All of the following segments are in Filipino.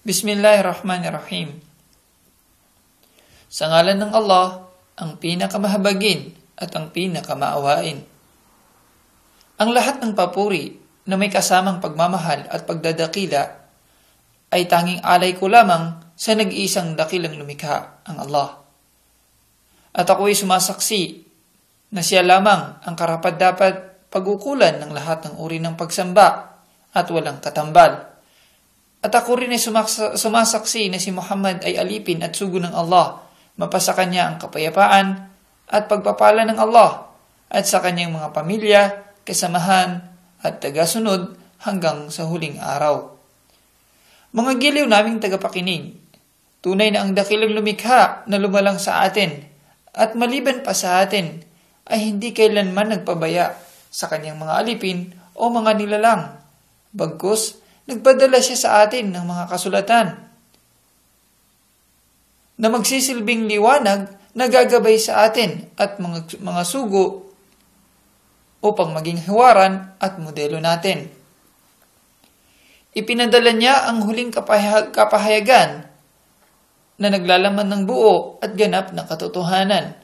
Bismillahirrahmanirrahim. Sa ngalan ng Allah, ang pinakamahabagin at ang pinakamaawain. Ang lahat ng papuri na may kasamang pagmamahal at pagdadakila ay tanging alay ko lamang sa nag-iisang dakilang lumikha, ang Allah. At ako ay sumasaksi na siya lamang ang karapat-dapat pagukulan ng lahat ng uri ng pagsamba at walang katambal at ako rin ay sumasaksi na si Muhammad ay alipin at sugo ng Allah, mapasa kanya ang kapayapaan at pagpapala ng Allah at sa kanyang mga pamilya, kasamahan at tagasunod hanggang sa huling araw. Mga giliw naming tagapakinig, tunay na ang dakilang lumikha na lumalang sa atin at maliban pa sa atin ay hindi kailanman nagpabaya sa kanyang mga alipin o mga nilalang. Bagkus, nagpadala siya sa atin ng mga kasulatan na magsisilbing liwanag na gagabay sa atin at mga, mga sugo upang maging hiwaran at modelo natin. Ipinadala niya ang huling kapahayagan na naglalaman ng buo at ganap na katotohanan.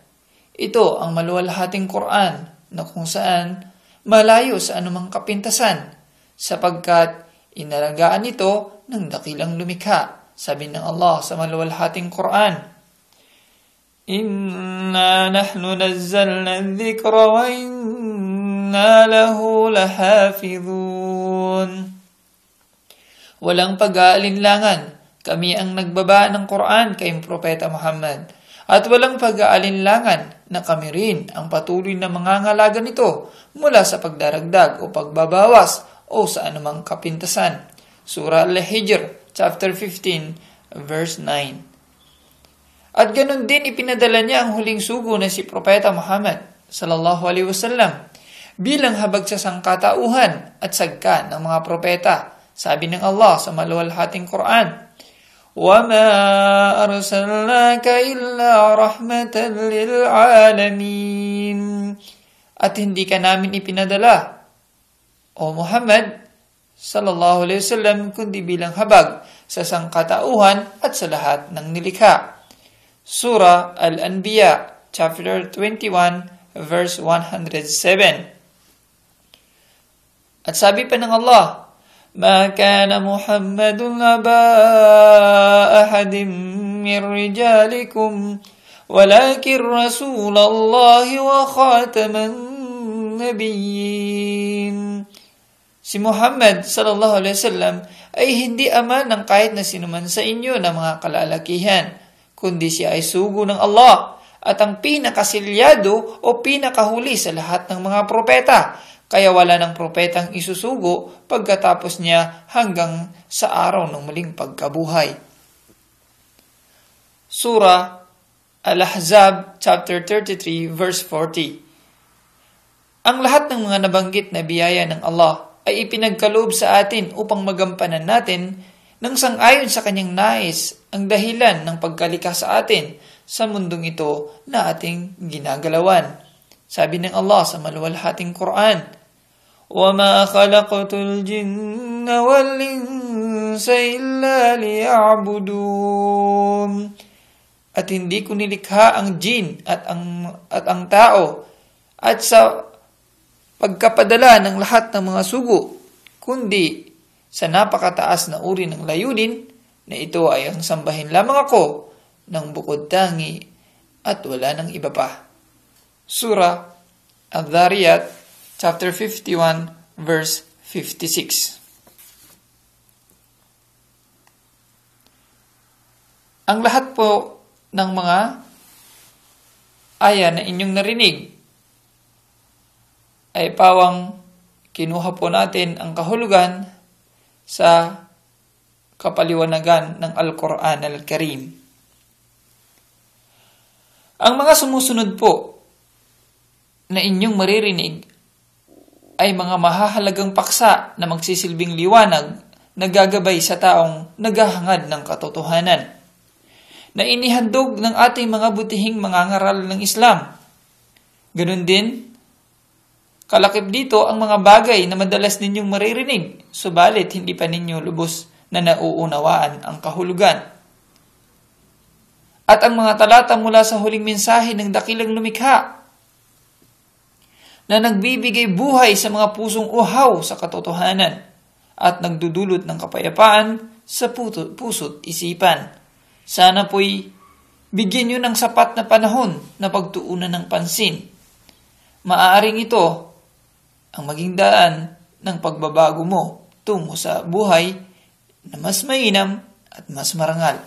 Ito ang maluwalhating Quran na kung saan malayo sa anumang kapintasan sapagkat Inalagaan ito ng dakilang lumikha. Sabi ng Allah sa maluwalhating Quran, Inna nahnu nazzalna dhikra wa inna lahu lahafidhun. Walang pag-aalinlangan. Kami ang nagbaba ng Quran kay Propeta Muhammad. At walang pag-aalinlangan na kami rin ang patuloy na mangangalaga nito mula sa pagdaragdag o pagbabawas o sa anumang kapintasan. Surah Al-Hijr, chapter 15, verse 9. At ganun din ipinadala niya ang huling sugo na si Propeta Muhammad sallallahu alaihi wasallam bilang habag sa sangkatauhan at sagka ng mga propeta. Sabi ng Allah sa maluwalhating Quran, وَمَا أَرْسَلْنَاكَ إِلَّا رَحْمَةً لِلْعَالَمِينَ At hindi ka namin ipinadala o Muhammad sallallahu alaihi wasallam kundi bilang habag sa sangkatauhan at sa lahat ng nilikha. Surah Al-Anbiya chapter 21 verse 107. At sabi pa ng Allah, ما كان محمد أبا أحد من رجالكم ولكن رسول الله وخاتم النبيين Si Muhammad sallallahu alaihi wasallam ay hindi ama ng kahit na sinuman sa inyo na mga kalalakihan, kundi siya ay sugo ng Allah at ang pinakasilyado o pinakahuli sa lahat ng mga propeta. Kaya wala ng propetang isusugo pagkatapos niya hanggang sa araw ng muling pagkabuhay. Surah Al-Ahzab chapter 33 verse 40. Ang lahat ng mga nabanggit na biyaya ng Allah ay ipinagkaloob sa atin upang magampanan natin ng sangayon sa kanyang nais ang dahilan ng pagkalika sa atin sa mundong ito na ating ginagalawan. Sabi ng Allah sa maluwalhating Quran, وَمَا خَلَقْتُ الْجِنَّ وَالْإِنسَ إِلَّا لِيَعْبُدُونَ At hindi ko nilikha ang jin at ang, at ang tao at sa pagkapadala ng lahat ng mga sugo, kundi sa napakataas na uri ng layunin na ito ay ang sambahin lamang ako ng bukod tangi at wala ng iba pa. Surah Al-Dhariyat, chapter 51, verse 56. Ang lahat po ng mga aya na inyong narinig ay pawang kinuha po natin ang kahulugan sa kapaliwanagan ng Al-Quran Al-Karim. Ang mga sumusunod po na inyong maririnig ay mga mahahalagang paksa na magsisilbing liwanag na gagabay sa taong naghahangad ng katotohanan na inihandog ng ating mga butihing mangangaral ng Islam. Ganon din Kalakip dito ang mga bagay na madalas ninyong maririnig, subalit hindi pa ninyo lubos na nauunawaan ang kahulugan. At ang mga talata mula sa huling mensahe ng dakilang lumikha na nagbibigay buhay sa mga pusong uhaw sa katotohanan at nagdudulot ng kapayapaan sa puto, puso't isipan. Sana po'y bigyan nyo ng sapat na panahon na pagtuunan ng pansin. Maaaring ito ang maging daan ng pagbabago mo tungo sa buhay na mas mainam at mas marangal.